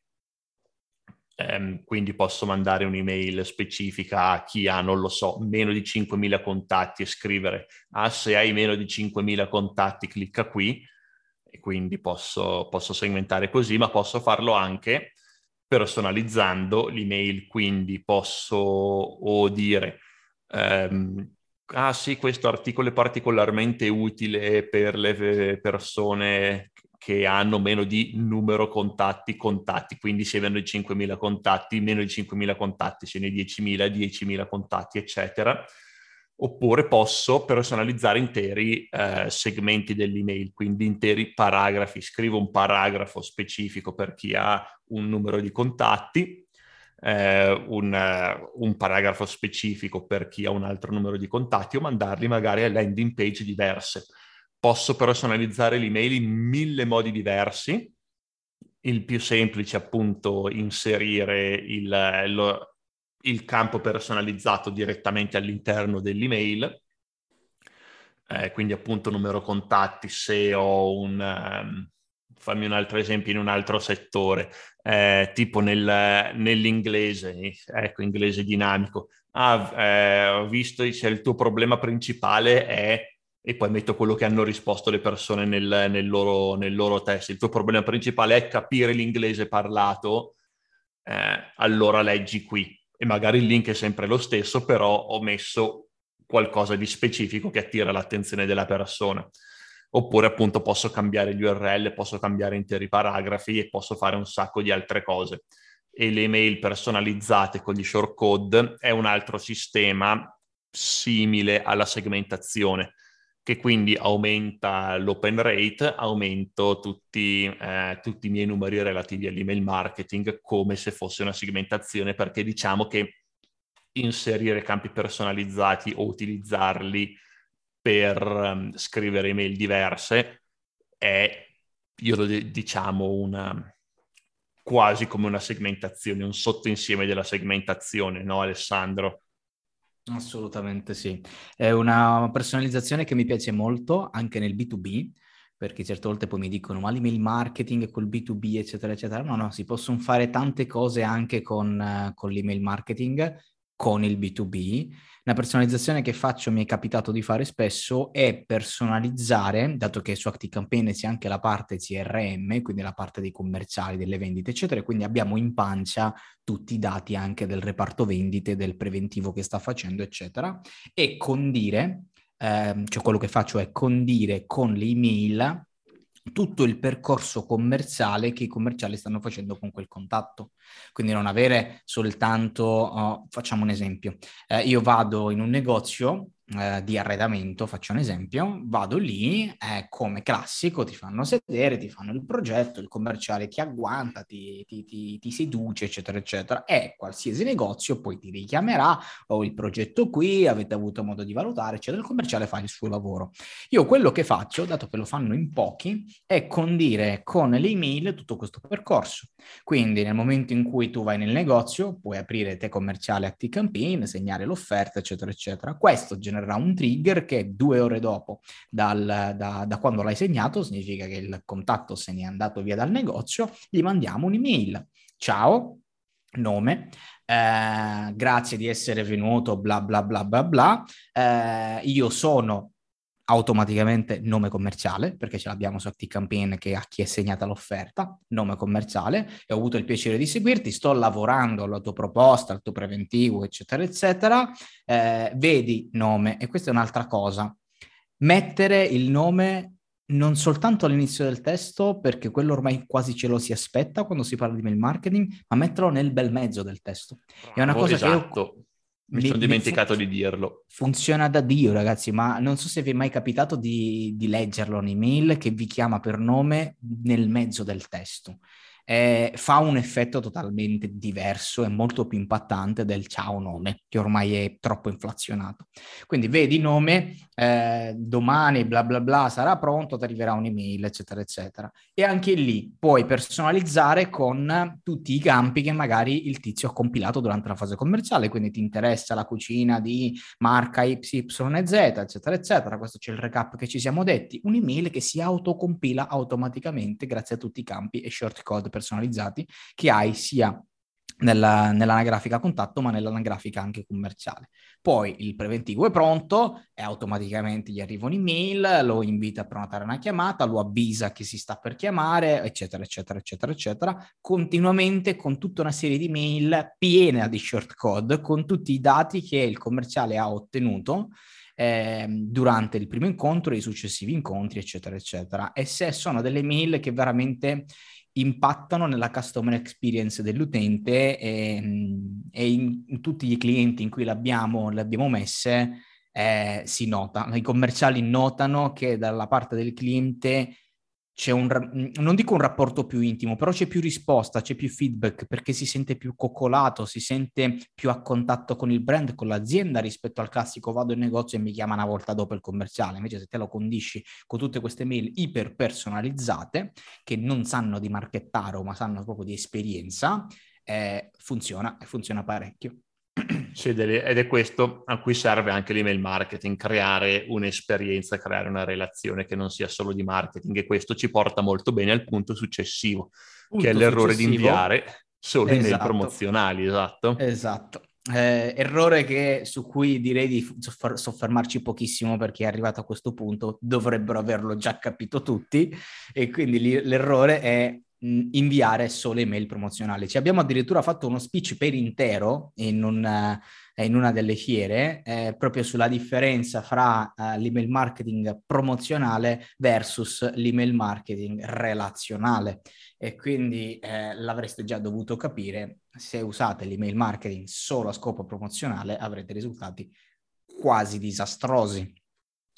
Um, quindi posso mandare un'email specifica a chi ha, non lo so, meno di 5.000 contatti e scrivere, ah, se hai meno di 5.000 contatti, clicca qui e quindi posso, posso segmentare così, ma posso farlo anche personalizzando l'email, quindi posso o dire ehm, ah sì, questo articolo è particolarmente utile per le persone che hanno meno di numero contatti, contatti, quindi se avendo 5.000 contatti, meno di 5.000 contatti, se ne 10.000, 10.000 contatti, eccetera oppure posso personalizzare interi eh, segmenti dell'email, quindi interi paragrafi. Scrivo un paragrafo specifico per chi ha un numero di contatti, eh, un, uh, un, paragrafo specifico per chi ha un altro numero di contatti o mandarli magari a landing page diverse. Posso personalizzare l'email in mille modi diversi. Il più semplice appunto inserire il, lo, il campo personalizzato direttamente all'interno dell'email. eh, quindi appunto numero contatti, se ho un... Um, fammi un altro esempio in un altro settore, eh, tipo nel, nell'inglese, ecco, inglese dinamico. Ah, eh, ho visto se il tuo problema principale è e poi metto quello che hanno risposto le persone nel, nel, loro, nel loro, test. Il tuo problema principale è capire l'inglese parlato, eh, allora leggi qui. E magari il link è sempre lo stesso, però ho messo qualcosa di specifico che attira l'attenzione della persona. Oppure appunto posso cambiare gli URL, posso cambiare interi paragrafi e posso fare un sacco di altre cose. E le email personalizzate con gli shortcode è un altro sistema simile alla segmentazione che quindi aumenta l'open rate, aumento tutti, eh, tutti, i miei numeri relativi all'email marketing come se fosse una segmentazione, perché diciamo che inserire campi personalizzati o utilizzarli per um, scrivere email diverse è, io lo diciamo, una, quasi come una segmentazione, un sottoinsieme della segmentazione, no Alessandro? Assolutamente sì. È una personalizzazione che mi piace molto anche nel B2B, perché certe volte poi mi dicono ma l'email marketing col B2B eccetera eccetera. No, no, si possono fare tante cose anche con, con l'email marketing, con il B2B una personalizzazione che faccio, mi è capitato di fare spesso, è personalizzare, dato che su ActiveCampaign c'è anche la parte CRM, quindi la parte dei commerciali, delle vendite, eccetera, quindi abbiamo in pancia tutti i dati anche del reparto vendite, del preventivo che sta facendo, eccetera, e condire, ehm, cioè quello che faccio è condire con le email tutto il percorso commerciale che i commerciali stanno facendo con quel contatto. Quindi non avere soltanto, oh, facciamo un esempio, eh, io vado in un negozio eh, di arredamento, faccio un esempio, vado lì, eh, come classico, ti fanno sedere, ti fanno il progetto, il commerciale ti agguanta, ti, ti, ti, ti seduce, eccetera, eccetera. E qualsiasi negozio poi ti richiamerà, ho il progetto qui, avete avuto modo di valutare, eccetera, il commerciale fa il suo lavoro. Io quello che faccio, dato che lo fanno in pochi, è condire con le email tutto questo percorso. Quindi nel momento in cui tu vai nel negozio, puoi aprire te commerciale ActiveCampaign, segnare l'offerta, eccetera, eccetera. Questo generalmente genererà un trigger che due ore dopo dal, da, da, quando l'hai segnato, significa che il contatto se n'è andato via dal negozio, gli mandiamo un'email. Ciao, nome, eh, grazie di essere venuto, bla bla bla bla bla. Eh, io sono automaticamente nome commerciale, perché ce l'abbiamo su ActiveCampaign che a chi è segnata l'offerta, nome commerciale, e ho avuto il piacere di seguirti, sto lavorando alla tua proposta, al tuo preventivo, eccetera, eccetera, eh, vedi nome, e questa è un'altra cosa, mettere il nome non soltanto all'inizio del testo, perché quello ormai quasi ce lo si aspetta quando si parla di mail marketing, ma metterlo nel bel mezzo del testo. È una cosa esatto. che io esatto. Mi, mi sono dimenticato fu- di dirlo. Funziona da Dio, ragazzi, ma non so se vi è mai capitato di, di leggerlo un'email che vi chiama per nome nel mezzo del testo eh, fa un effetto totalmente diverso e molto più impattante del ciao nome, che ormai è troppo inflazionato. Quindi vedi nome, eh, domani bla bla bla sarà pronto, ti arriverà un'email, eccetera, eccetera. E anche lì puoi personalizzare con tutti i campi che magari il tizio ha compilato durante la fase commerciale, quindi ti interessa la cucina di marca YZ, eccetera, eccetera. Questo c'è il recap che ci siamo detti, un'email che si autocompila automaticamente grazie a tutti i campi e shortcode personalizzati che hai sia nella, nell'anagrafica contatto, ma nell'anagrafica anche commerciale. Poi il preventivo è pronto e automaticamente gli arriva un'email, lo invita a prenotare una chiamata, lo avvisa che si sta per chiamare, eccetera, eccetera, eccetera, eccetera, continuamente con tutta una serie di mail piena di shortcode con tutti i dati che il commerciale ha ottenuto eh, durante il primo incontro i successivi incontri, eccetera, eccetera. E se sono delle mail che veramente impattano nella customer experience dell'utente e, e in, in, tutti i clienti in cui le abbiamo messe eh, si nota. I commerciali notano che dalla parte del cliente c'è un, non dico un rapporto più intimo, però c'è più risposta, c'è più feedback perché si sente più coccolato, si sente più a contatto con il brand, con l'azienda rispetto al classico vado in negozio e mi chiama una volta dopo il commerciale. Invece se te lo condisci con tutte queste mail iper personalizzate che non sanno di marchettaro ma sanno proprio di esperienza, eh, funziona e funziona parecchio. Ed è questo a cui serve anche l'email marketing, creare un'esperienza, creare una relazione che non sia solo di marketing e questo ci porta molto bene al punto successivo, punto che è l'errore successivo. di inviare solo esatto. email promozionali, esatto. Esatto. Eh, errore che, su cui direi di soffermarci pochissimo perché è arrivato a questo punto, dovrebbero averlo già capito tutti e quindi l'errore è inviare solo email promozionali. Ci abbiamo addirittura fatto uno speech per intero in, un, in una delle fiere eh, proprio sulla differenza fra uh, l'email marketing promozionale versus l'email marketing relazionale e quindi eh, l'avreste già dovuto capire se usate l'email marketing solo a scopo promozionale avrete risultati quasi disastrosi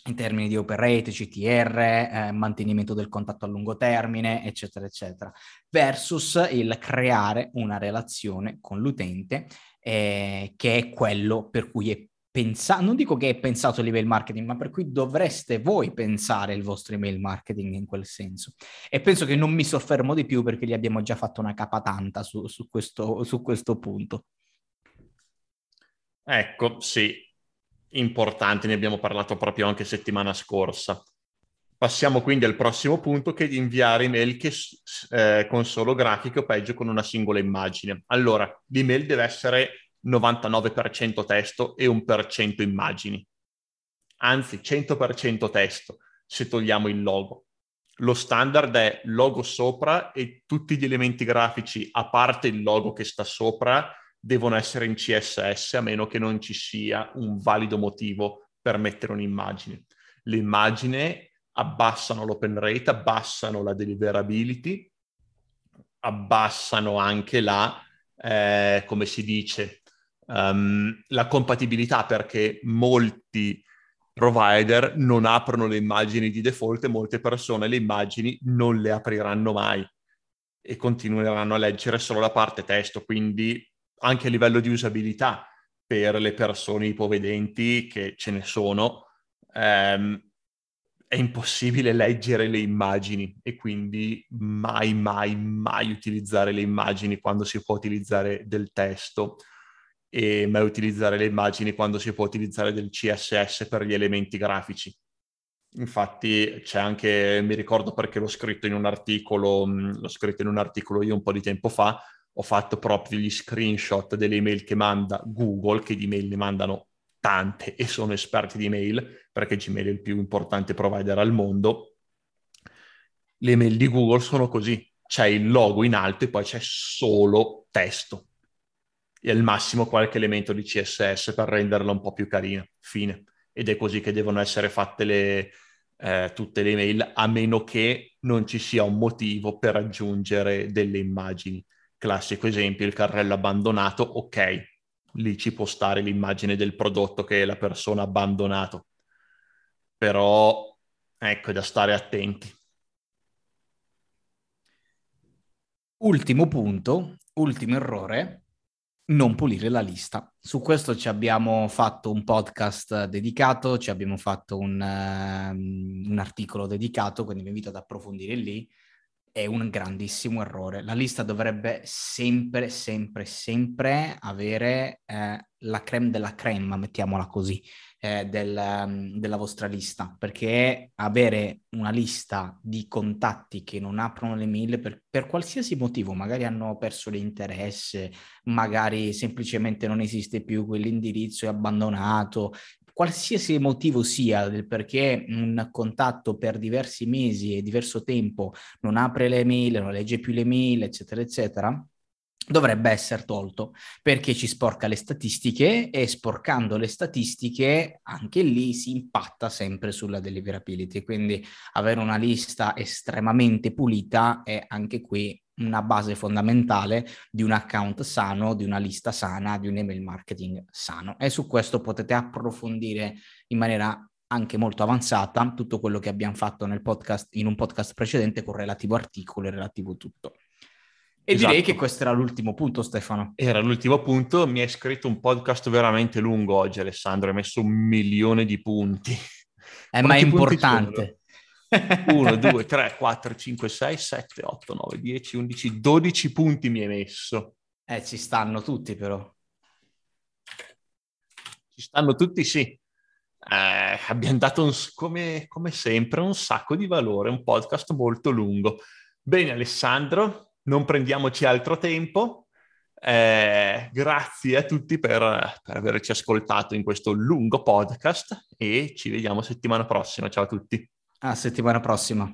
in termini di open rate, CTR, eh, mantenimento del contatto a lungo termine, eccetera, eccetera, versus il creare una relazione con l'utente eh, che è quello per cui è pensato, non dico che è pensato l'email marketing, ma per cui dovreste voi pensare il vostro email marketing in quel senso. E penso che non mi soffermo di più perché gli abbiamo già fatto una capa tanta su, su, questo, su questo punto. Ecco, sì, importante, ne abbiamo parlato proprio anche settimana scorsa. Passiamo quindi al prossimo punto che è di inviare email che, eh, con solo grafiche o peggio con una singola immagine. Allora, l'email deve essere 99% testo e 1% immagini. Anzi, 100% testo se togliamo il logo. Lo standard è logo sopra e tutti gli elementi grafici, a parte il logo che sta sopra, devono essere in CSS a meno che non ci sia un valido motivo per mettere un'immagine. L'immagine abbassano l'open rate, abbassano la deliverability, abbassano anche la, eh, come si dice, um, la compatibilità perché molti provider non aprono le immagini di default e molte persone le immagini non le apriranno mai e continueranno a leggere solo la parte testo, quindi anche a livello di usabilità per le persone ipovedenti, che ce ne sono, ehm, è impossibile leggere le immagini e quindi mai, mai, mai utilizzare le immagini quando si può utilizzare del testo e mai utilizzare le immagini quando si può utilizzare del CSS per gli elementi grafici. Infatti c'è anche, mi ricordo perché l'ho scritto in un articolo, l'ho scritto in un articolo io un po' di tempo fa, ho fatto proprio gli screenshot delle email che manda Google, che di email ne mandano tante e sono esperti di email, perché Gmail è il più importante provider al mondo. Le email di Google sono così, c'è il logo in alto e poi c'è solo testo. E al massimo qualche elemento di CSS per renderla un po' più carina, fine. Ed è così che devono essere fatte le, eh, tutte le email, a meno che non ci sia un motivo per aggiungere delle immagini Classico esempio, il carrello abbandonato, ok, lì ci può stare l'immagine del prodotto che la persona ha abbandonato. Però, ecco, è da stare attenti. Ultimo punto, ultimo errore, non pulire la lista. Su questo ci abbiamo fatto un podcast dedicato, ci abbiamo fatto un, uh, un articolo dedicato, quindi vi invito ad approfondire lì è un grandissimo errore. La lista dovrebbe sempre, sempre, sempre avere eh, la creme della crema, mettiamola così, eh, del, um, della vostra lista, perché avere una lista di contatti che non aprono le mail per, per qualsiasi motivo, magari hanno perso l'interesse, magari semplicemente non esiste più quell'indirizzo, è abbandonato, qualsiasi motivo sia del perché un contatto per diversi mesi e diverso tempo non apre le mail, non legge più le mail, eccetera, eccetera, dovrebbe essere tolto perché ci sporca le statistiche e sporcando le statistiche anche lì si impatta sempre sulla deliverability. Quindi avere una lista estremamente pulita è anche qui una base fondamentale di un account sano, di una lista sana, di un email marketing sano. E su questo potete approfondire in maniera anche molto avanzata tutto quello che abbiamo fatto nel podcast, in un podcast precedente con relativo articolo e relativo tutto. E esatto. direi che questo era l'ultimo punto, Stefano. Era l'ultimo punto. Mi hai scritto un podcast veramente lungo oggi, Alessandro. Hai messo un milione di punti. Eh, ma è importante. 1, 2, 3, 4, 5, 6, 7, 8, 9, 10, 11, 12 punti mi hai messo. Eh, ci stanno tutti però. Ci stanno tutti, sì. Eh, abbiamo dato, un, come, come sempre, un sacco di valore, un podcast molto lungo. Bene, Alessandro, non prendiamoci altro tempo. Eh, grazie a tutti per, per averci ascoltato in questo lungo podcast e ci vediamo settimana prossima. Ciao a tutti. A settimana prossima.